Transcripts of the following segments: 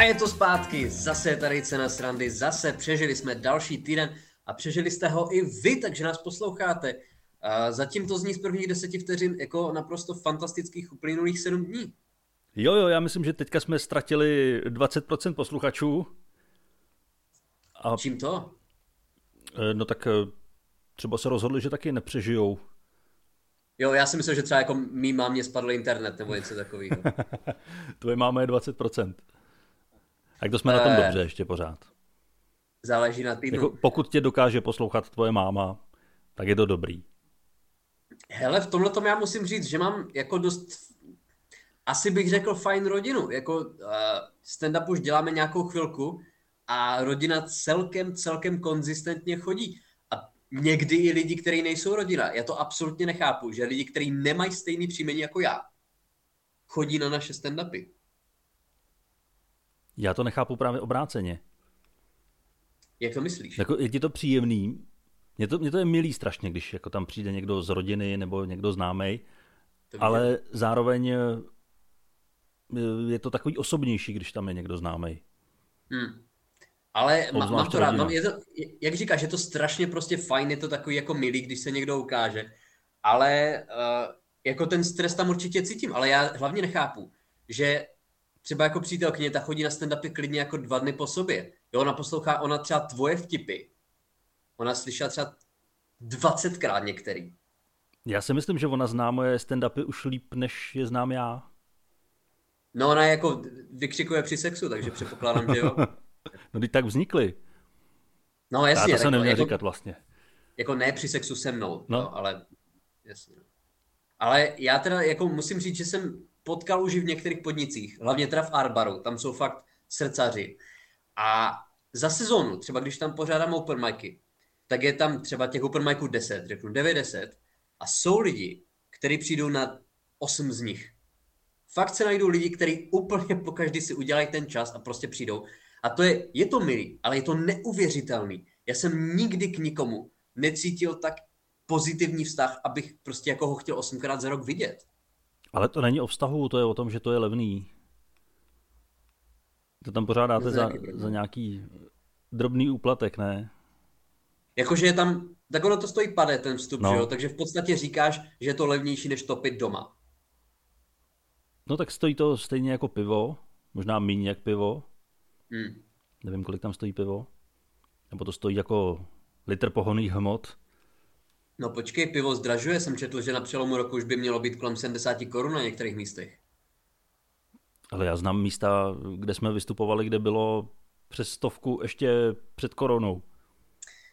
A je to zpátky, zase je tady cena srandy, zase přežili jsme další týden a přežili jste ho i vy, takže nás posloucháte. A zatím to zní z prvních deseti vteřin jako naprosto fantastických uplynulých sedm dní. Jo, jo, já myslím, že teďka jsme ztratili 20% posluchačů. A... Čím to? Eh, no tak eh, třeba se rozhodli, že taky nepřežijou. Jo, já si myslím, že třeba jako mý mámě spadl internet nebo něco takového. Tvoje máma je 20%. Tak to jsme uh, na tom eh, dobře ještě pořád. Záleží na týdnu. Jako, pokud tě dokáže poslouchat tvoje máma, tak je to dobrý. Hele, v tomhle tom já musím říct, že mám jako dost, asi bych řekl fajn rodinu. Jako uh, stand-up už děláme nějakou chvilku a rodina celkem, celkem konzistentně chodí. A někdy i lidi, kteří nejsou rodina. Já to absolutně nechápu, že lidi, kteří nemají stejný příjmení jako já, chodí na naše stand-upy. Já to nechápu právě obráceně. Jak to myslíš? Jako, je ti to příjemný? Mně to, mně to je milý strašně, když jako tam přijde někdo z rodiny nebo někdo známý, ale zároveň eh, je to takový osobnější, když tam je někdo známý. Hmm. Ale má, mám to rád. Mám, je to, jak říkáš, je to strašně prostě fajn, je to takový jako milý, když se někdo ukáže. Ale uh, jako ten stres tam určitě cítím, ale já hlavně nechápu, že třeba jako přítelkyně, ta chodí na stand-upy klidně jako dva dny po sobě. Jo, ona poslouchá, ona třeba tvoje vtipy. Ona slyšela třeba 20krát některý. Já si myslím, že ona zná moje stand-upy už líp, než je znám já. No ona jako vykřikuje při sexu, takže předpokládám, že jo. no teď tak vznikly. No jasně. Já to se neměl jako, říkat vlastně. Jako ne při sexu se mnou, no. no ale jasně. Ale já teda jako musím říct, že jsem potkal už i v některých podnicích, hlavně teda v Arbaru, tam jsou fakt srdcaři. A za sezónu, třeba když tam pořádám open micy, tak je tam třeba těch open miců 10, řeknu 90, a jsou lidi, kteří přijdou na 8 z nich. Fakt se najdou lidi, kteří úplně po každý si udělají ten čas a prostě přijdou. A to je, je to milý, ale je to neuvěřitelný. Já jsem nikdy k nikomu necítil tak pozitivní vztah, abych prostě jako ho chtěl osmkrát za rok vidět. Ale to není o vztahu, to je o tom, že to je levný. To tam pořádáte za, za nějaký drobný úplatek, ne? Jakože je tam, tak ono to stojí pade ten vstup, no. že jo? Takže v podstatě říkáš, že je to levnější, než topit doma. No tak stojí to stejně jako pivo, možná méně jak pivo. Hmm. Nevím, kolik tam stojí pivo. Nebo to stojí jako litr pohoných hmot. No počkej, pivo zdražuje, jsem četl, že na přelomu roku už by mělo být kolem 70 korun na některých místech. Ale já znám místa, kde jsme vystupovali, kde bylo přes stovku ještě před koronou.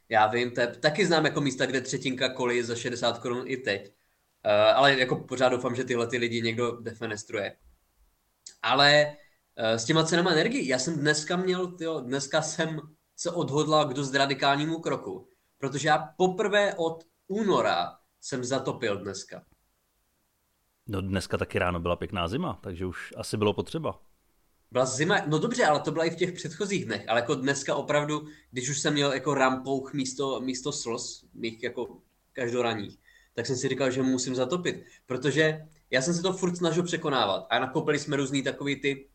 Já vím, to je, taky znám jako místa, kde třetinka koli za 60 korun i teď. Uh, ale jako pořád doufám, že tyhle ty lidi někdo defenestruje. Ale uh, s těma cenama energii, já jsem dneska měl, tyjo, dneska jsem se odhodlal k dost radikálnímu kroku, protože já poprvé od února jsem zatopil dneska. No dneska taky ráno byla pěkná zima, takže už asi bylo potřeba. Byla zima, no dobře, ale to byla i v těch předchozích dnech, ale jako dneska opravdu, když už jsem měl jako rampouch místo, místo slz, mých jako každoraních, tak jsem si říkal, že musím zatopit, protože já jsem se to furt snažil překonávat a nakoupili jsme různý takový ty,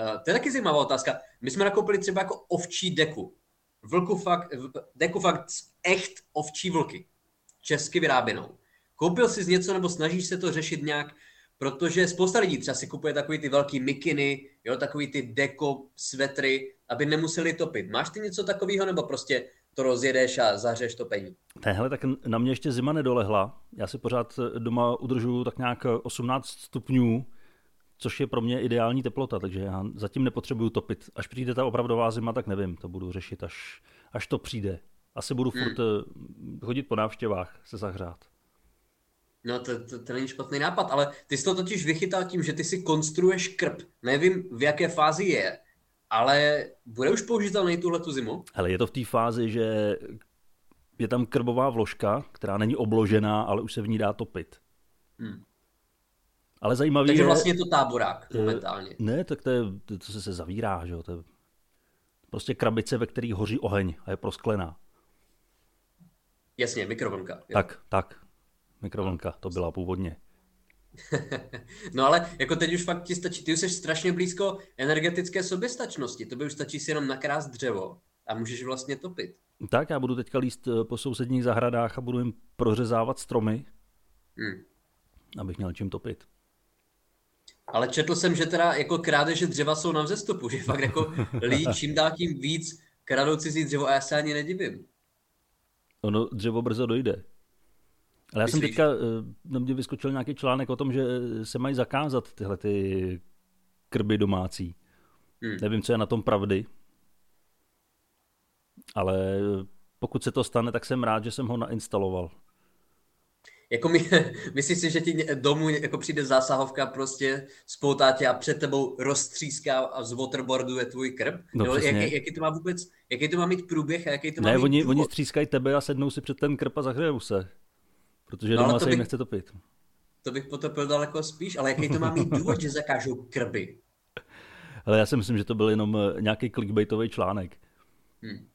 uh, to je taky zajímavá otázka, my jsme nakoupili třeba jako ovčí deku, vlku fakt, deku fakt echt ovčí vlky, česky vyráběnou. Koupil jsi něco nebo snažíš se to řešit nějak, protože spousta lidí třeba si kupuje takový ty velký mikiny, jo, takový ty deko svetry, aby nemuseli topit. Máš ty něco takového nebo prostě to rozjedeš a zahřeš topení? Ne, hele, tak na mě ještě zima nedolehla. Já si pořád doma udržuju tak nějak 18 stupňů, což je pro mě ideální teplota, takže já zatím nepotřebuju topit. Až přijde ta opravdová zima, tak nevím, to budu řešit, až, až to přijde. Asi budu furt hmm. chodit po návštěvách, se zahřát. No to, to, to není špatný nápad, ale ty jsi to totiž vychytal tím, že ty si konstruuješ krb. Nevím, v jaké fázi je, ale bude už použitelný tuhle tu zimu? Ale je to v té fázi, že je tam krbová vložka, která není obložená, ale už se v ní dá topit. Hmm. Ale zajímavý Takže je... vlastně je to táborák eh, momentálně. Ne, tak to, je, to, se, se zavírá, že jo. To je prostě krabice, ve který hoří oheň a je prosklená. Jasně, mikrovlnka. Jo. Tak, tak. Mikrovlnka to byla původně. no ale jako teď už fakt ti stačí, ty už jsi strašně blízko energetické soběstačnosti, to by už stačí si jenom nakrást dřevo a můžeš vlastně topit. Tak, já budu teďka líst eh, po sousedních zahradách a budu jim prořezávat stromy, hmm. abych měl čím topit. Ale četl jsem, že teda jako krádeže dřeva jsou na vzestupu, že fakt jako lidi čím dál tím víc kradou cizí dřevo a já se ani nedivím. Ono dřevo brzo dojde. Ale já Myslíš? jsem teďka, eh, na mě vyskočil nějaký článek o tom, že se mají zakázat tyhle ty krby domácí. Hmm. Nevím, co je na tom pravdy, ale pokud se to stane, tak jsem rád, že jsem ho nainstaloval. Jako my, myslíš si, že ti domů jako přijde zásahovka, prostě spoutá tě a před tebou roztříská a z waterboardu je tvůj krb? No, Nebo jaký, jaký, to má vůbec, jaký to má mít průběh a jaký to má ne, mít oni, oni střískají tebe a sednou si před ten krb a zahřejou se. Protože no, doma se jim nechce topit. To bych potopil daleko spíš, ale jaký to má mít důvod, že zakážou krby? Ale já si myslím, že to byl jenom eh, nějaký clickbaitový článek. Hmm.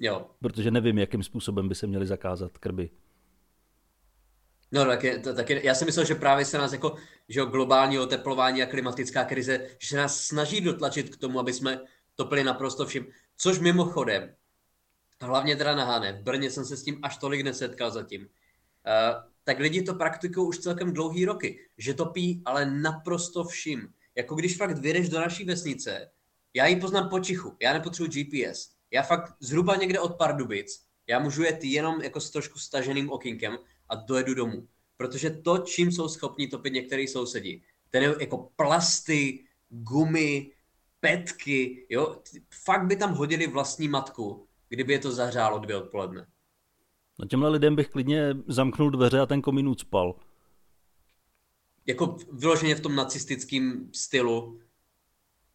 Jo. Protože nevím, jakým způsobem by se měly zakázat krby. No, tak, je, to, tak je, já si myslel, že právě se nás jako že globální oteplování a klimatická krize, že se nás snaží dotlačit k tomu, aby jsme topili naprosto vším. Což mimochodem, hlavně teda na Hane, v Brně jsem se s tím až tolik nesetkal zatím, uh, tak lidi to praktikují už celkem dlouhý roky, že topí ale naprosto vším. Jako když fakt vyjdeš do naší vesnice, já ji poznám počichu, já nepotřebuji GPS, já fakt zhruba někde od Pardubic, já můžu jet jenom jako s trošku staženým okinkem a dojedu domů. Protože to, čím jsou schopni topit některý sousedi, ten je jako plasty, gumy, petky, jo, fakt by tam hodili vlastní matku, kdyby je to zahřálo dvě odpoledne. No těmhle lidem bych klidně zamknul dveře a ten komín ucpal. Jako vyloženě v tom nacistickém stylu,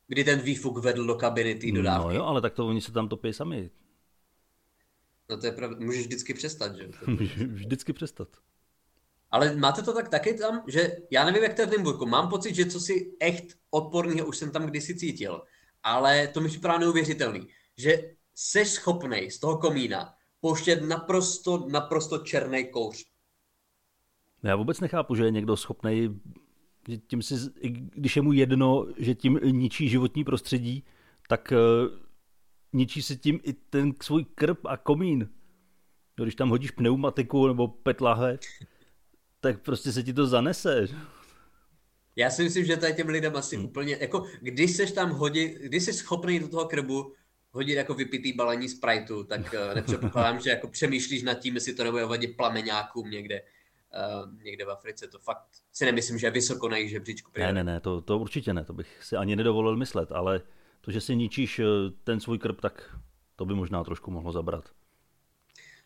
kdy ten výfuk vedl do kabiny té dodávky. No jo, ale tak to oni se tam topí sami. No to je pravda, můžeš vždycky přestat, že? Můžeš vždycky přestat. Ale máte to tak taky tam, že já nevím, jak to je v Nymburku. Mám pocit, že co si echt odporný, už jsem tam kdysi cítil, ale to mi připadá neuvěřitelný, že jsi schopný z toho komína pouštět naprosto, naprosto černý kouř. Já vůbec nechápu, že je někdo schopný, tím si, když je mu jedno, že tím ničí životní prostředí, tak eh, ničí si tím i ten svůj krb a komín. No, když tam hodíš pneumatiku nebo petlahe, tak prostě se ti to zanese. Já si myslím, že je těm lidem asi hmm. úplně, jako když seš tam hodit, když jsi schopný do toho krbu hodit jako vypitý balení Spriteu, tak uh, nepředpokládám, že jako přemýšlíš nad tím, jestli to nebude vadit plameňákům někde, uh, někde v Africe. To fakt si nemyslím, že je vysoko na jejich žebříčku. Ne, ne, ne, to, to určitě ne, to bych si ani nedovolil myslet, ale to, že si ničíš eh, ten svůj krb, tak to by možná trošku mohlo zabrat.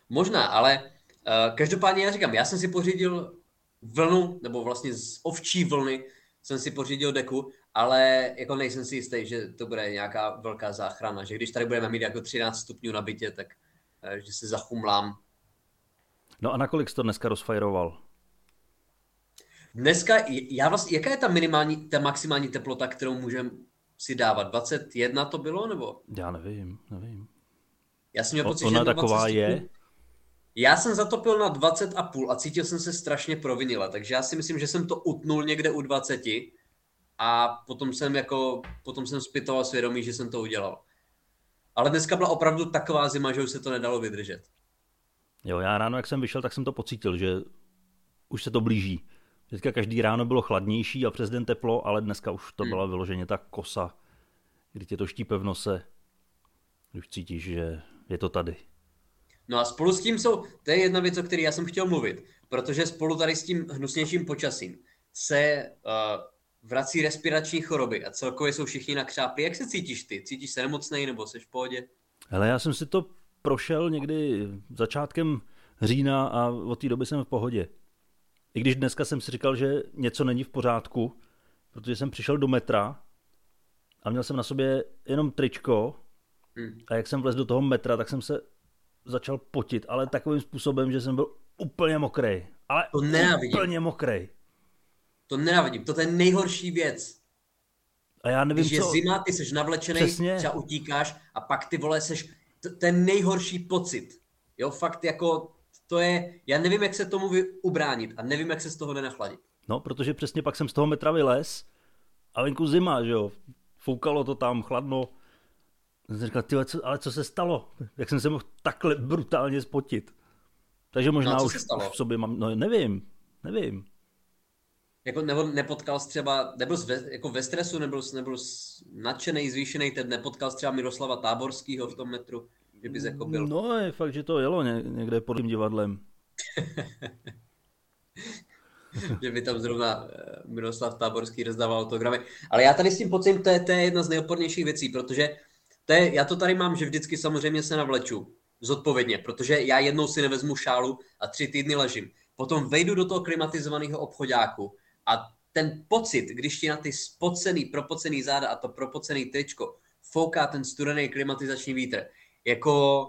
Možná, ale uh, každopádně já říkám, já jsem si pořídil vlnu, nebo vlastně z ovčí vlny jsem si pořídil deku, ale jako nejsem si jistý, že to bude nějaká velká záchrana, že když tady budeme mít jako 13 stupňů na bytě, tak uh, že se zachumlám. No a nakolik jsi to dneska rozfajroval? Dneska, já vlastně, jaká je ta minimální, ta maximální teplota, kterou můžeme si dávat? 21 to bylo, nebo? Já nevím, nevím. Já jsem měl pocit, Ona že taková je? Já jsem zatopil na 20 a půl a cítil jsem se strašně provinile, takže já si myslím, že jsem to utnul někde u 20 a potom jsem jako, potom jsem zpytoval svědomí, že jsem to udělal. Ale dneska byla opravdu taková zima, že už se to nedalo vydržet. Jo, já ráno, jak jsem vyšel, tak jsem to pocítil, že už se to blíží. Vždycky každý ráno bylo chladnější a přes den teplo, ale dneska už to hmm. byla vyloženě ta kosa, kdy tě to štípe v nose. Už cítíš, že je to tady. No a spolu s tím jsou, to je jedna věc, o které já jsem chtěl mluvit, protože spolu tady s tím hnusnějším počasím se uh, vrací respirační choroby a celkově jsou všichni na křápy. Jak se cítíš ty? Cítíš se nemocnej nebo jsi v pohodě? Hele, já jsem si to prošel někdy začátkem října a od té doby jsem v pohodě. I když dneska jsem si říkal, že něco není v pořádku, protože jsem přišel do metra a měl jsem na sobě jenom tričko hmm. a jak jsem vlez do toho metra, tak jsem se začal potit, ale takovým způsobem, že jsem byl úplně mokrý. Ale to nenávidím. úplně mokrý. To nenávidím, to je nejhorší věc. A já nevím, Když je zima, ty jsi navlečený, Přesně. třeba utíkáš a pak ty vole seš, ten nejhorší pocit. Jo, fakt jako to je, já nevím, jak se tomu ubránit a nevím, jak se z toho nenachladit. No, protože přesně pak jsem z toho metra vylez a venku zima, že jo. Foukalo to tam, chladno. Jsem říkal, tyhle, co, ale co se stalo? Jak jsem se mohl takhle brutálně spotit? Takže možná No, už, se stalo? už v sobě mám, no nevím, nevím. Jako nebo nepotkal jsi třeba, nebyl jsi ve, jako ve stresu, nebyl jsi, nebyl jsi nadšený, zvýšený, ten nepotkal jsi třeba Miroslava Táborského v tom metru, že bys jako byl. No je fakt, že to jelo ně, někde pod tím divadlem. že by tam zrovna eh, Miroslav Táborský rozdával autogramy. Ale já tady s tím pocím, to je, to je jedna z nejodpornějších věcí, protože to je, já to tady mám, že vždycky samozřejmě se navleču zodpovědně, protože já jednou si nevezmu šálu a tři týdny ležím. Potom vejdu do toho klimatizovaného obchodáku a ten pocit, když ti na ty spocený, propocený záda a to propocený tričko fouká ten studený klimatizační vítr, jako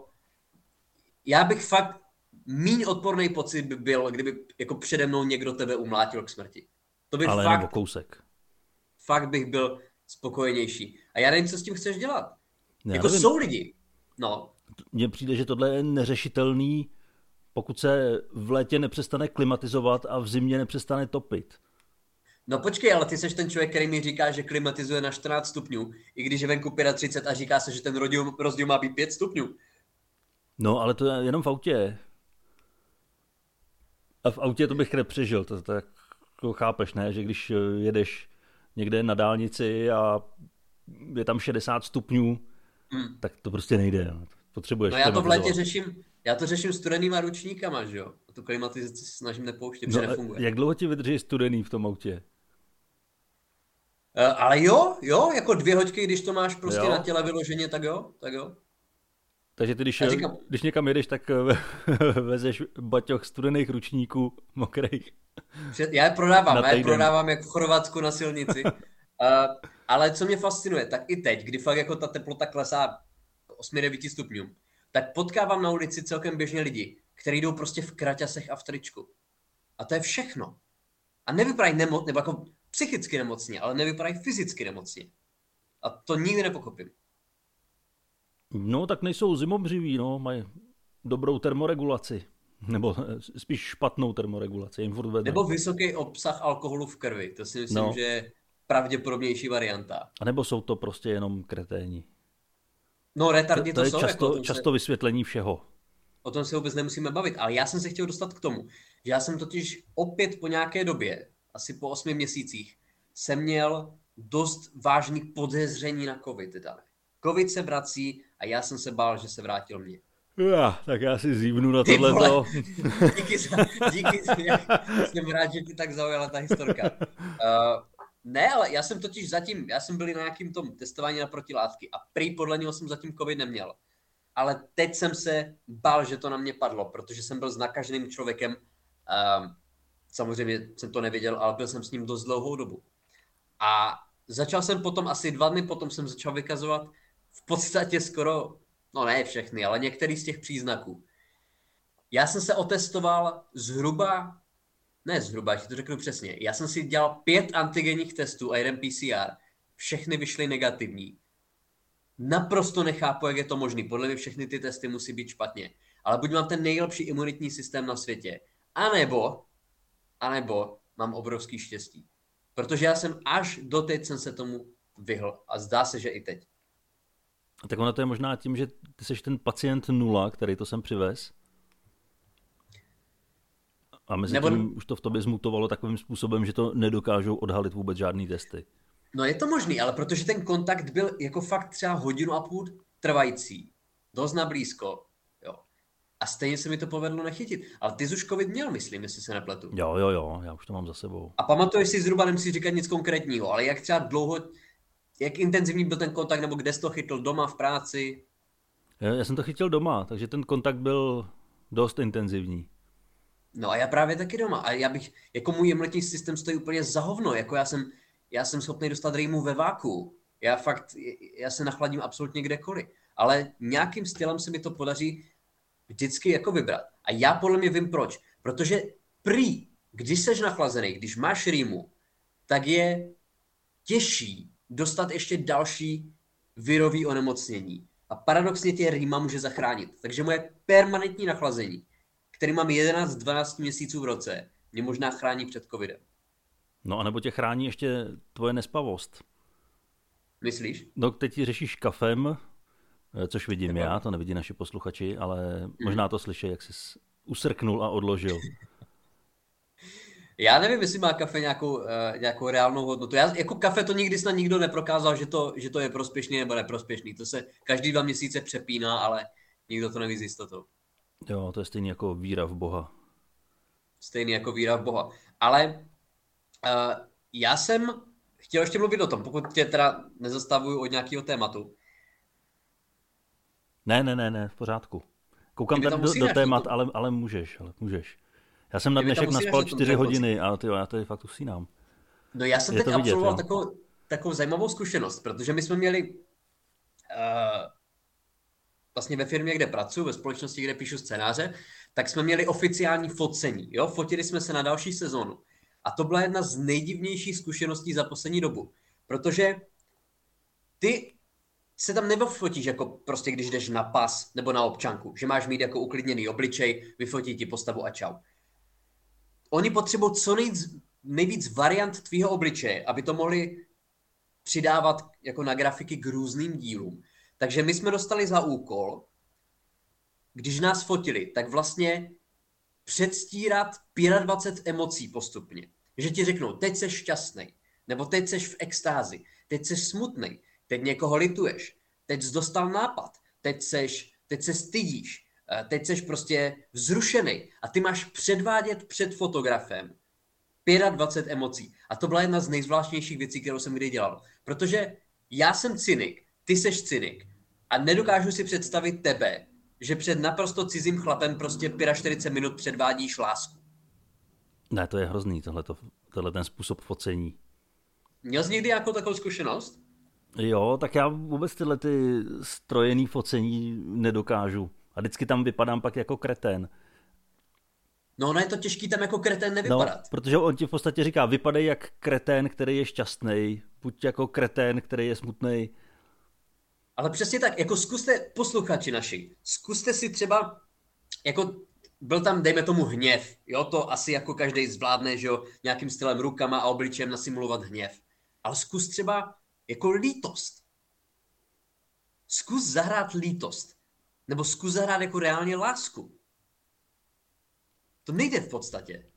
já bych fakt míň odporný pocit by byl, kdyby jako přede mnou někdo tebe umlátil k smrti. To bych Ale fakt, kousek. fakt bych byl spokojenější. A já nevím, co s tím chceš dělat. Já jako nevím. jsou lidi. No, Mně přijde, že tohle je neřešitelný, pokud se v létě nepřestane klimatizovat a v zimě nepřestane topit. No počkej, ale ty jsi ten člověk, který mi říká, že klimatizuje na 14 stupňů, i když je venku 35 a říká se, že ten rozdíl, rozdíl má být 5 stupňů. No, ale to je jenom v autě. A v autě to bych nepřežil, to, to jako chápeš, ne? Že když eh, jedeš někde na dálnici a je tam 60 stupňů, Hmm. tak to prostě nejde. no. Potřebuješ No já to v létě řeším, já to řeším studenýma ručníkama, že jo? A tu klimatizaci se snažím nepouštět, protože No, nefunguje. jak dlouho ti vydrží studený v tom autě? Uh, ale jo, jo, jako dvě hoďky, když to máš prostě Jo. na těle vyloženě, tak jo, tak jo. Takže ty, když, říkám- když někam jedeš, tak eh, vezeš baťoch studených ručníků, mokrých. Já je prodávám, já je prodávám jak v Chorvatsku na silnici. uh, ale co mě fascinuje, tak i teď, kdy fakt jako ta teplota klesá k 8-9 stupňům, tak potkávám na ulici celkem běžně lidi, kteří jdou prostě v kraťasech a v tričku. A to je všechno. A nevypadají nemocně, nebo jako psychicky nemocně, ale nevypadají fyzicky nemocně. A to nikdy nepokopím. No, tak nejsou zimobřiví, no, mají dobrou termoregulaci. Nebo eh, spíš špatnou termoregulaci, jim furt. Nebo vysoký obsah alkoholu v krvi. To si myslím, No. že je pravděpodobnější varianta. A nebo jsou to prostě jenom kreténi. No, retardi To, to, to je jsou. jako, často, tom často se, vysvětlení všeho. o tom se vůbec nemusíme bavit. Ale já jsem se chtěl dostat k tomu, že já jsem totiž opět po nějaké době, asi po osmi měsících, jsem měl dost vážný podezření na covid. Teda. Covid se vrací a já jsem se bál, že se vrátil mě. Já, tak já si zívnu na Ty tohleto. Díky, za, díky za, jsem rád, že ti tak zaujala ta historka. Uh, ne, ale já jsem totiž zatím, já jsem byl na nějakým tom testování na protilátky a prý podle něho jsem zatím covid neměl. Ale teď jsem se bál, že to na mě padlo, protože jsem byl s nakaženým člověkem. Um, samozřejmě jsem to nevěděl, ale byl jsem s ním dost dlouhou dobu. A začal jsem potom, asi dva dny potom jsem začal vykazovat v podstatě skoro, no ne všechny, ale některý z těch příznaků. Já jsem se otestoval zhruba, ne zhruba, ti to řeknu přesně, já jsem si dělal pět antigenních testů a jeden PCR. Všechny vyšly negativní. Naprosto nechápu, jak je to možné. Podle mě všechny ty testy musí být špatně. Ale buď mám ten nejlepší imunitní systém na světě, anebo, anebo mám obrovský štěstí. Protože já jsem až doteď jsem se tomu vyhl a zdá se, že i teď. Tak ono to je možná tím, že ty jsi ten pacient nula, který to sem přivez. A mezi Nebo- tím už to v tobě zmutovalo takovým způsobem, že to nedokážou odhalit vůbec žádný testy. No je to možný, ale protože ten kontakt byl jako fakt třeba hodinu a půl trvající, dost na blízko. A stejně se mi to povedlo nechytit. Ale ty jsi už covid měl, myslím, jestli se nepletu. Jo, jo, jo, já už to mám za sebou. A pamatuješ si zhruba, nemusíš říkat nic konkrétního, ale jak třeba dlouho, jak intenzivní byl ten kontakt, nebo kde jsi to chytl, doma, v práci? Já, já jsem to chytil doma, takže ten kontakt byl dost intenzivní. No a já právě taky doma. A já bych, jako můj imunitní systém stojí úplně za hovno. Jako já jsem, já jsem schopný dostat rýmu ve váku. Já fakt, já se nachladím absolutně kdekoliv. Ale nějakým stylem se mi to podaří vždycky jako vybrat. A já podle mě vím proč. Protože prý, když seš nachlazený, když máš rýmu, tak je těžší dostat ještě další virový onemocnění. A paradoxně tě rýma může zachránit. Takže moje permanentní nachlazení, který mám 11-12 měsíců v roce, mě možná chrání před covidem. No a nebo tě chrání ještě tvoje nespavost. Myslíš? No teď ti řešíš kafem, což vidím já, to nevidí naši posluchači, ale možná to slyší, jak jsi usrknul a odložil. Já nevím, jestli má kafe nějakou, uh, nějakou reálnou hodnotu. Já, jako kafe to nikdy snad nikdo neprokázal, že to, že to je prospěšný nebo neprospěšný. To se každý dva měsíce přepíná, ale nikdo to neví s jistotou. Jo, to je stejný jako víra v Boha. Stejný jako víra v Boha. Ale uh, já jsem chtěl ještě mluvit o tom, pokud tě teda nezastavuju od nějakého tématu. Ne, ne, ne, ne, v pořádku. Koukám tady do, do témat, ale, ale můžeš, ale můžeš. Já jsem na dnešek naspal čtyři hodiny a ty, já tady fakt usínám. No já jsem je teď absolvoval takovou, takovou zajímavou zkušenost, protože my jsme měli uh, vlastně ve firmě, kde pracuji, ve společnosti, kde píšu scénáře, tak jsme měli oficiální focení. Jo? Fotili jsme se na další sezonu. A to byla jedna z nejdivnějších zkušeností za poslední dobu. Protože ty se tam nevyfotíš jako prostě, když jdeš na pas nebo na občanku, že máš mít jako uklidněný obličej, vyfotí ti postavu a čau oni potřebují co nejvíc, nejvíc variant tvýho obličeje, aby to mohli přidávat jako na grafiky k různým dílům. Takže my jsme dostali za úkol, když nás fotili, tak vlastně předstírat 25 emocí postupně. Že ti řeknou, teď jsi šťastný, nebo teď jsi v extázi, teď jsi smutný, teď někoho lituješ, teď jsi dostal nápad, teď, seš, teď se stydíš, Eh, teď jsi prostě vzrušený a ty máš předvádět před fotografem 25 emocí. A to byla jedna z nejzvláštnějších věcí, kterou jsem kdy dělal. Protože já jsem cynik, ty seš cynik a nedokážu si představit tebe, že před naprosto cizím chlapem prostě 45 minut předvádíš lásku. Ne, to je hrozný, tohleto, tohle ten způsob focení. Měl jsi někdy nějakou takovou zkušenost? Jo, tak já vůbec tyhle ty strojený focení nedokážu. A vždycky tam vypadám pak jako kretén. No, ono je to těžký tam jako kretén nevypadat. No, protože on ti v podstatě říká, vypadej jak kretén, který je šťastný, buď jako kretén, který je smutný. Ale přesně tak, jako zkuste, posluchači naši, zkuste si třeba, jako byl tam, dejme tomu, hněv, jo, to asi jako každý zvládne, že jo, nějakým stylem rukama a obličem nasimulovat hněv. Ale zkus třeba jako lítost. Zkus zahrát lítost. Nebo zkus zahrát jako reálně lásku. To nejde v podstatě.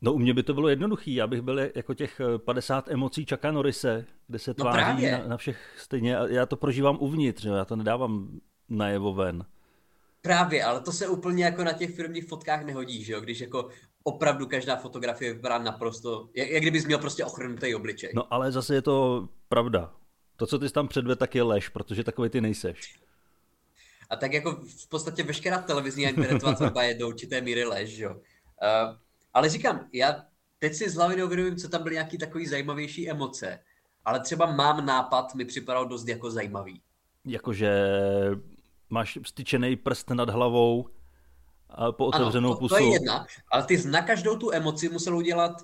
No u mě by to bylo jednoduchý, já bych byl jako těch 50 eh, emocí Čaka Norise, kde se no tváří no na, na všech stejně. Já to prožívám uvnitř, já to nedávám najevo ven. Právě, ale to se úplně jako na těch firmních fotkách nehodí, že jo? Když jako opravdu každá fotografie vypadá naprosto, jak, jak kdybys měl prostě ochrnutý obličej. No ale zase je to pravda. To, co ty jsi tam předved, tak je lež, protože takový ty nejseš. A tak jako v podstatě veškerá televizní a internetová tvorba je do určité míry lež, jo. Uh, ale říkám, já teď si z hlavy neuvědomím, co tam byly nějaký takový zajímavější emoce, ale třeba mám nápad, mi připadal dost jako zajímavý. Jakože máš styčený prst nad hlavou po otevřenou ano, to, pusu. to je jedna, ale ty na každou tu emoci musel udělat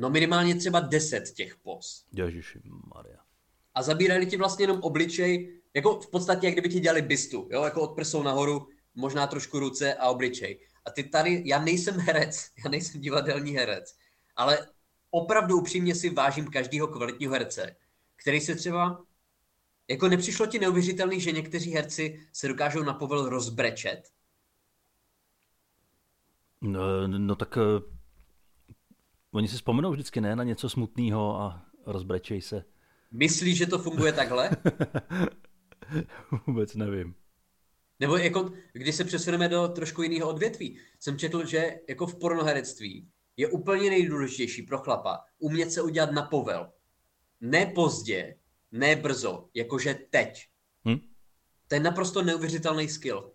no minimálně třeba deset těch pos. Ježiši Maria. A zabírali ti vlastně jenom obličej jako v podstatě, jak kdyby ti dělali bystu, jo, jako od prsou nahoru, možná trošku ruce a obličej. A ty tady, já nejsem herec, já nejsem divadelní herec, ale opravdu upřímně si vážím každého kvalitního herce, který se třeba, jako nepřišlo ti neuvěřitelný, že někteří herci se dokážou na povel rozbrečet? No, no tak uh, oni si vzpomenou vždycky, ne, na něco smutného a rozbrečej se. Myslíš, že to funguje takhle? Vůbec nevím. Nebo jako, když se přesuneme do trošku jiného odvětví, jsem četl, že jako v pornoherectví je úplně nejdůležitější pro chlapa umět se udělat na povel. Ne pozdě, ne brzo, jakože teď. Hm? To je naprosto neuvěřitelný skill.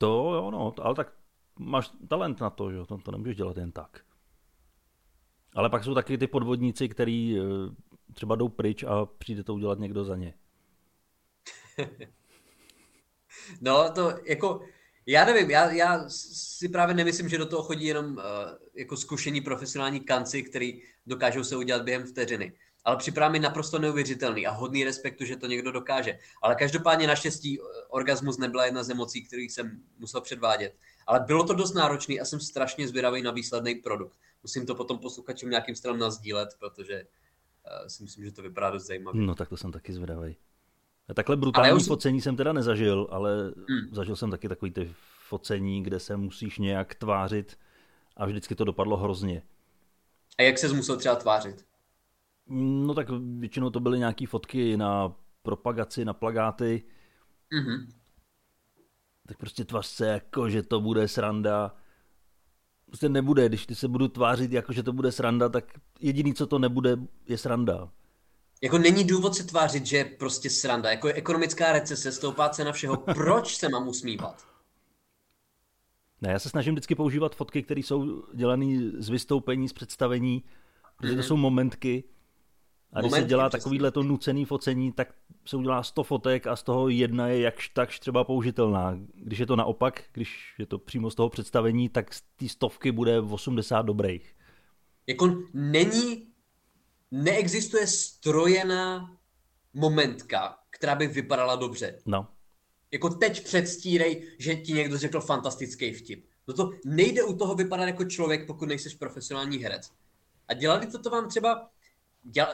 To jo, no, ale tak máš talent na to, že to, to nemůžeš dělat jen tak. Ale pak jsou taky ty podvodníci, který eh, třeba jdou pryč a přijde to udělat někdo za ně. no to jako, já nevím, já, já si právě nemyslím, že do toho chodí jenom uh, jako zkušení profesionální kanci, který dokážou se udělat během vteřiny. Ale připadá mi naprosto neuvěřitelný a hodný respektu, že to někdo dokáže. Ale každopádně naštěstí eh, orgasmus nebyla jedna z emocí, který jsem musel předvádět. Ale bylo to dost náročný a jsem strašně zvědavý na výsledný produkt. musím to potom posluchačům nějakým stylem nazdílet, protože uh, si myslím, že to vypadá dost zajímavě. No tak to jsem taky zvědavý. Takhle brutální už... focení jsem teda nezažil, ale hmm. zažil jsem taky takový ty focení, kde se musíš nějak tvářit a vždycky to dopadlo hrozně. A jak se musel třeba tvářit? No tak většinou to byly nějaké fotky na propagaci, na plagáty. Mm-hmm. Tak prostě tvář se jako, že to bude sranda. Prostě nebude, když ty se budu tvářit jako, že to bude sranda, tak jediný, co to nebude, je sranda. Jako není důvod se tvářit, že je prostě sranda. Jako je ekonomická recese, stoupá cena všeho. Proč se mám usmívat? Ne, já se snažím vždycky používat fotky, které jsou dělané z vystoupení, z představení, protože to mhm. jsou momentky. A když Momentky, se dělá přesně. takovýhle to nucený focení, tak se udělá 100 fotek a z toho jedna je jakž takž třeba použitelná. Když je to naopak, když je to přímo z toho představení, tak z té stovky bude 80 dobrých. Jako není, neexistuje strojená momentka, která by vypadala dobře. No. Jako teď předstírej, že ti někdo řekl fantastický vtip. No to nejde u toho vypadat jako člověk, pokud nejseš profesionální herec. A dělali to, to vám třeba, děl,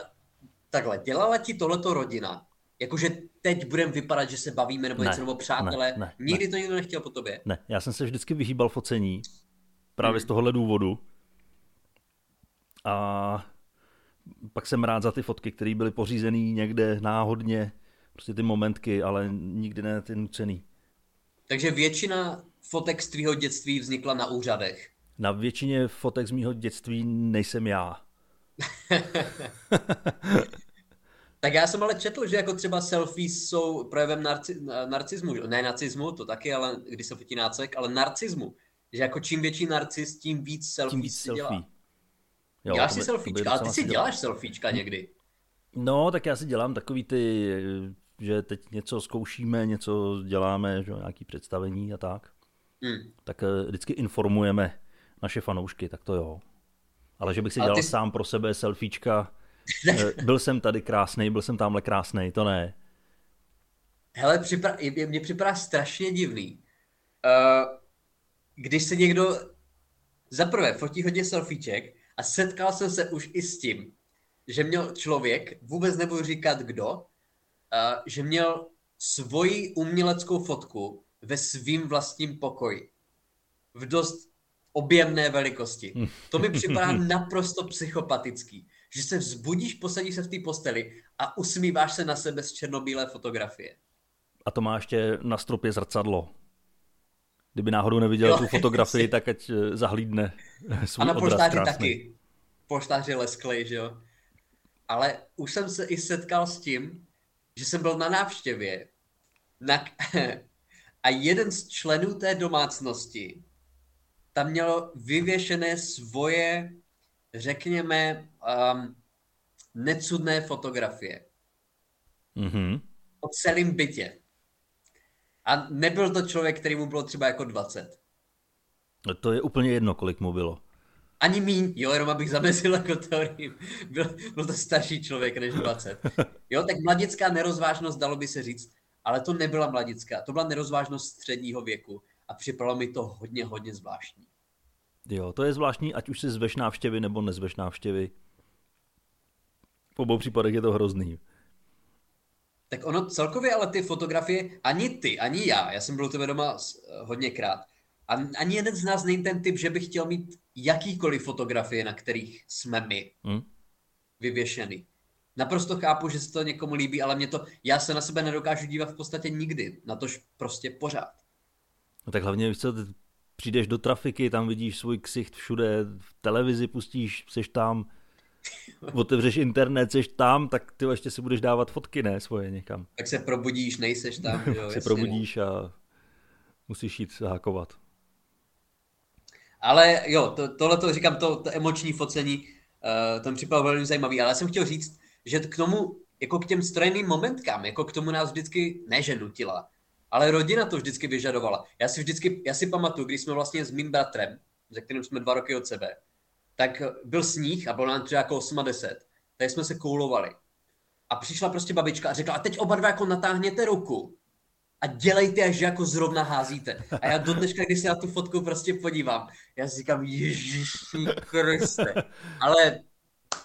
takhle, dělala ti tohleto rodina, jakože teď budeme vypadat, že se bavíme nebo něco, nebo přátelé, ne, ne, nikdy ne. to nikdo nechtěl po tobě. Ne, já jsem se vždycky vyhýbal focení, právě hmm. z tohohle důvodu. A pak jsem rád za ty fotky, které byly pořízené někde náhodně, prostě ty momentky, ale nikdy ne ty nucený. Takže většina fotek z tvého dětství vznikla na úřadech. Na většině fotek z mého dětství nejsem já. tak já jsem ale četl, že jako třeba selfies jsou projevem narci, narcismu, ne nacismu, to taky, ale když se fotí nácek, ale narcismu. Že jako čím větší narcis, tím víc selfies tím víc si selfie. dělá. Jo, děláš si selfiečka, a ty si děláš selfiečka někdy. No, tak já si dělám takový ty že teď něco zkoušíme, něco děláme, že nějaký představení a tak, hmm. tak eh, vždycky informujeme naše fanoušky, tak to jo. Ale že bych si dělal ty... sám pro sebe selfiečka, eh, byl jsem tady krásný, byl jsem tamhle krásný, to ne. Hele, připra... mně připadá strašně divný. Uh, když se někdo zaprvé fotí hodně selfieček a setkal jsem se už i s tím, že měl člověk, vůbec nebudu říkat kdo, uh, že měl svoji uměleckou fotku ve svým vlastním pokoji. V dost objemné velikosti. Hm. To mi připadá naprosto psychopatický. Že se vzbudíš, posadíš se v té posteli a usmíváš se na sebe z černobílé fotografie. A to má ještě na stropě zrcadlo. Kdyby náhodou neviděl jo, tu fotografii, jsi... tak ať eh, zahlídne svůj A na poštáři taky. Poštáři lesklej, že jo. Ale už jsem se i setkal s tím, že jsem byl na návštěvě na, a jeden z členů té domácnosti tam měl vyvěšené svoje, řekněme, um, necudné fotografie. Mm-hmm. O celém bytě. A nebyl to člověk, který mu bylo třeba jako 20. No to je úplně jedno, kolik mu bylo. Ani míň, jo, jenom abych zamezil jako teoriím. Byl, byl to starší člověk než 20. Jo, tak mladická nerozvážnost, dalo by se říct, ale to nebyla mladická, to byla nerozvážnost středního věku a připadalo mi to hodně, hodně zvláštní. Jo, to je zvláštní, ať už si zveš návštěvy nebo nezveš návštěvy. V obou případech je to hrozný. Tak ono celkově, ale ty fotografie, ani ty, ani já, já jsem byl u tebe doma hodněkrát, a ani jeden z nás není ten typ, že by chtěl mít jakýkoliv fotografie, na kterých jsme my hmm. vyvěšený. Naprosto chápu, že se to někomu líbí, ale mě to, já se na sebe nedokážu dívat v podstatě nikdy, na tož prostě pořád. No tak hlavně, víš co, přijdeš do trafiky, tam vidíš svůj ksicht všude, v televizi pustíš, seš tam, otevřeš internet, seš tam, tak ty ještě si budeš dávat fotky, ne, svoje někam. Tak se probudíš, nejseš tam, jo, se jasně, probudíš no. a musíš jít hákovat. Ale jo, to, tohle to říkám, to, to emoční focení, uh, to mi připadalo velmi zajímavý, ale já jsem chtěl říct, že k tomu, jako k těm strojným momentkám, jako k tomu nás vždycky, ne že nutila, ale rodina to vždycky vyžadovala. Já si vždycky, já si pamatuju, když jsme vlastně s mým bratrem, se kterým jsme dva roky od sebe, tak byl sníh a bylo nám třeba jako 8 tak jsme se koulovali. A přišla prostě babička a řekla, a teď oba dva jako natáhněte ruku. a dělejte, až jako zrovna házíte. A já do dneška, když se na tu fotku prostě podívám, já si říkám, Ježíši Kriste. Ale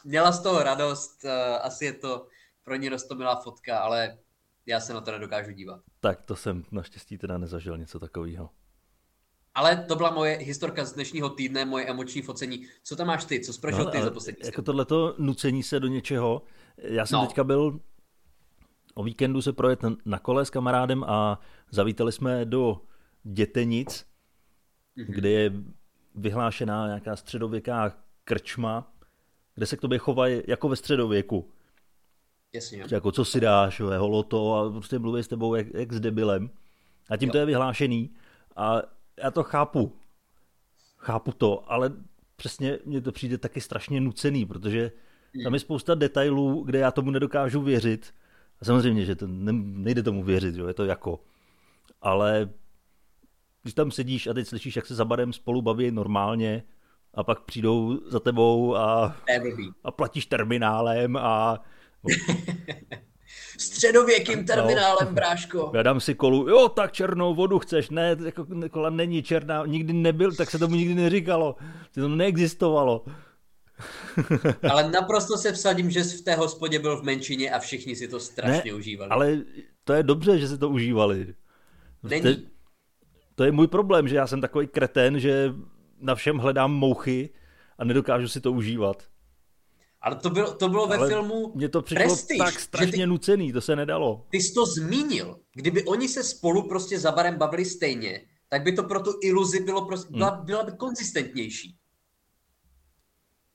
měla z toho radost, eh, asi je to pro ní rostomilá fotka, ale já se na to nedokážu dívat. Tak to jsem naštěstí teda nezažil něco takového. Ale to byla moje historka z dnešního týdne, moje emoční focení. Co tam máš ty? Co zprožil no, ty za poslední Jako tohleto nucení se do něčeho. Já jsem no. teďka byl o víkendu se projet na kole s kamarádem a zavítali jsme do Dětenic, mm-hmm. kde je vyhlášená nějaká středověká krčma, kde se k tobě chovají jako ve středověku. Jasně. Jako co si dáš, je holoto a prostě mluví s tebou jak, jak s debilem. A tím jo. to je vyhlášený. A já to chápu. Chápu to, ale přesně mně to přijde taky strašně nucený, protože tam je spousta detailů, kde já tomu nedokážu věřit. A samozřejmě, že to ne, nejde tomu věřit, jo, je to jako. Ale když tam sedíš a teď slyšíš, jak se za barem spolu baví normálně a pak přijdou za tebou a, a platíš terminálem a Středověkým no. terminálem, no. bráško. Já dám si kolu, jo, tak černou vodu chceš, ne, jako kola není černá, nikdy nebyl, tak se tomu nikdy neříkalo, to neexistovalo. ale naprosto se vsadím, že v té hospodě byl v menšině a všichni si to strašně ne, užívali. Ale to je dobře, že si to užívali. Není. To, to je můj problém, že já jsem takový kreten, že na všem hledám mouchy a nedokážu si to užívat. Ale to bylo, to bylo ve filmu Mě to přišlo Prestige, tak strašně ty, nucený, to se nedalo. Ty jsi to zmínil. Kdyby oni se spolu prostě za barem bavili stejně, tak by to pro tu iluzi bylo prostě, hmm. byla, byla by konzistentnější.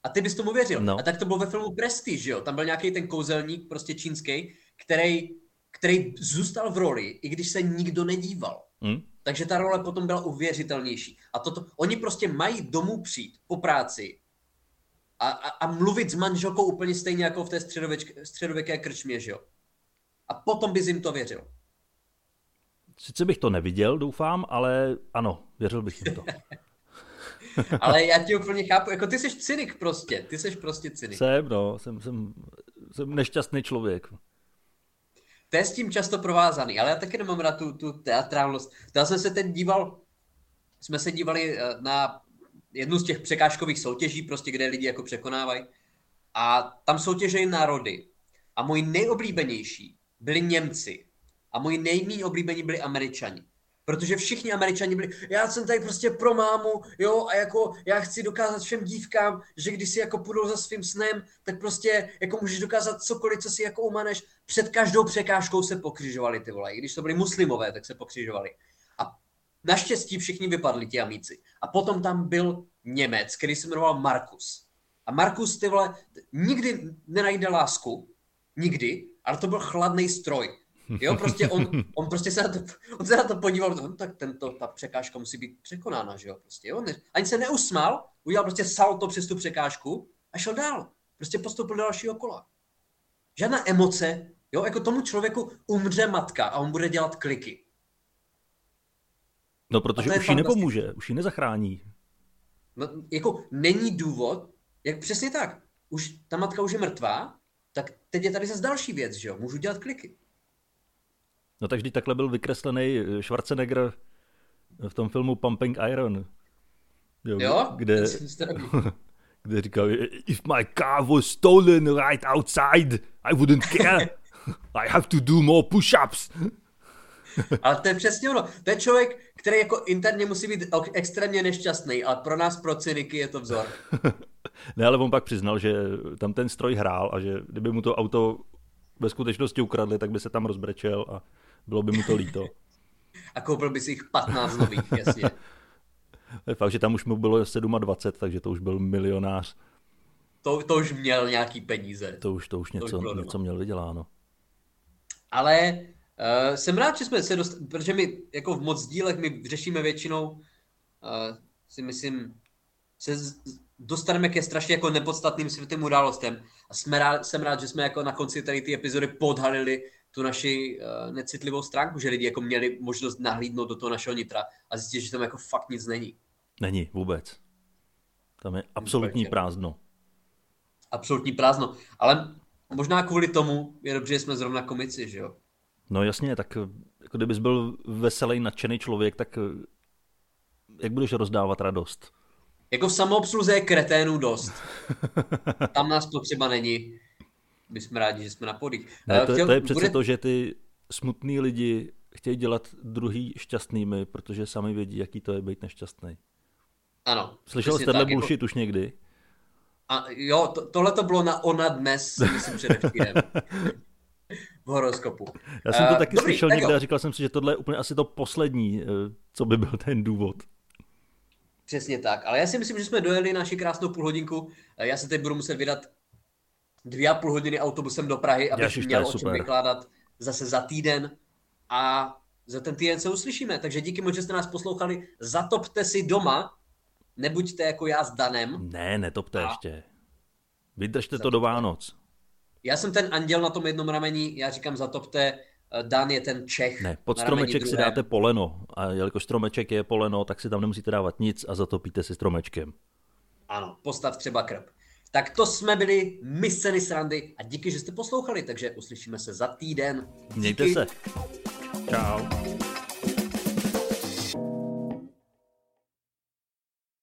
A ty bys tomu věřil. No. A tak to bylo ve filmu Prestige, že jo? Tam byl nějaký ten kouzelník, prostě čínský, který, který zůstal v roli, i když se nikdo nedíval. Hmm. Takže ta role potom byla uvěřitelnější. A toto, oni prostě mají domů přijít po práci a, a, a mluvit s manželkou úplně stejně jako v té středověké krčmě, že jo? A potom bys jim to věřil. Sice bych to neviděl, doufám, ale ano, věřil bych jim to. ale já ti úplně chápu, jako ty jsi cynik prostě, ty jsi prostě cynik. Jsem, no, jsem, jsem, jsem nešťastný člověk. To je s tím často provázaný, ale já taky nemám rád tu, tu teatrálnost. Já jsem se teď díval, jsme se dívali eh, na jednu z těch překážkových soutěží, prostě kde lidi jako překonávají. A tam soutěžejí národy. A moji nejoblíbenější byli Němci. A moji nejméně oblíbení byli Američani. Protože všichni Američani byli, já jsem tady prostě pro mámu, jo, a jako já chci dokázat všem dívkám, že když si jako půjdou za svým snem, tak prostě jako můžeš dokázat cokoliv, co si jako umaneš. Před každou překážkou se pokřižovali ty vole. I když to byli muslimové, tak se pokřižovali. A Naštěstí všichni vypadli ti amíci. A potom tam byl Němec, který se jmenoval Markus. A Markus, ty vole, nikdy nenajde lásku, nikdy, ale to byl chladný stroj. Jo, prostě on, on prostě se na to, on se na to podíval, no, tak tento, ta překážka musí být překonána, že jo, prostě, jo. Ani se neusmál, udělal prostě salto přes tu překážku a šel dál. Prostě postoupil do dalšího kola. Žádná emoce, jo, jako tomu člověku umře matka a on bude dělat kliky. No, protože už jí nepomůže, už jí nezachrání. No, jako není důvod, jak přesně tak. Už ta matka už je mrtvá, tak teď je tady zase další věc, že jo? Můžu dělat kliky. No tak vždy takhle byl vykreslený Schwarzenegger v tom filmu Pumping Iron. Jo? jo? Kde, kde říkal, if my car was stolen right outside, I wouldn't care. I have to do more push-ups. Ale to je přesně ono. To je člověk, který jako interně musí být extrémně nešťastný, ale pro nás, pro cyniky, je to vzor. ne, ale on pak přiznal, že tam ten stroj hrál a že kdyby mu to auto ve skutečnosti ukradli, tak by se tam rozbrečel a bylo by mu to líto. a koupil by si jich 15 nových, jasně. je fakt, že tam už mu bylo 27, takže to už byl milionář. To, to už měl nějaký peníze. To už, to už něco, to už něco měl vyděláno. Ale Uh, jsem rád, že jsme se dost, protože my jako v moc dílech my řešíme většinou, uh, si myslím, se dostaneme ke strašně jako nepodstatným světým událostem. A jsme rád, jsem rád, že jsme jako na konci tady ty epizody podhalili tu naši uh, necitlivou stránku, že lidi jako měli možnost nahlídnout do toho našeho nitra a zjistit, že tam jako fakt nic není. Není vůbec. Tam je absolutní prázdno. Absolutní prázdno. Ale možná kvůli tomu je dobře, že jsme zrovna komici, že jo? No jasně, tak jako kdybys byl veselý, nadšený člověk, tak jak budeš rozdávat radost? Jako v samoobsluze je kreténů dost. Tam nás potřeba není. My jsme rádi, že jsme na podích. Ne, to, Chtěl, to je přece bude... to, že ty smutný lidi chtějí dělat druhý šťastnými, protože sami vědí, jaký to je být nešťastný. Ano. Slyšel jsi tenhle jako- bullshit jako... už někdy? A jo, to, tohle to bylo na ona dnes, myslím, předevčírem. v horoskopu. Já jsem to uh, taky dobrý, slyšel někde a říkal jsem si, že tohle je úplně asi to poslední, eh, co by byl ten důvod. Přesně tak, ale já si myslím, že jsme dojeli naši krásnou půlhodinku. Eh, já se teď budu muset vydat dvě a půl hodiny autobusem do Prahy, abych Ježiš, měl o čem vykládat zase za týden a za ten týden se uslyšíme. Takže díky moc, že jste nás poslouchali. Zatopte si doma, nebuďte jako já s Danem. Ne, netopte a... ještě. Vydržte zatopte. to do Vánoc. Já jsem ten anděl na tom jednom rameni, já říkám zatopte, eh, Dan je ten Čech. Ne, pod stromeček si dáte poleno a jelikož stromeček je poleno, tak si tam nemusíte dávat nic a zatopíte si stromečkem. Ano, postav třeba krb. Tak to jsme byli my scény srandy a díky, že jste poslouchali, takže uslyšíme se za týden. Díky. Mějte se. Čau.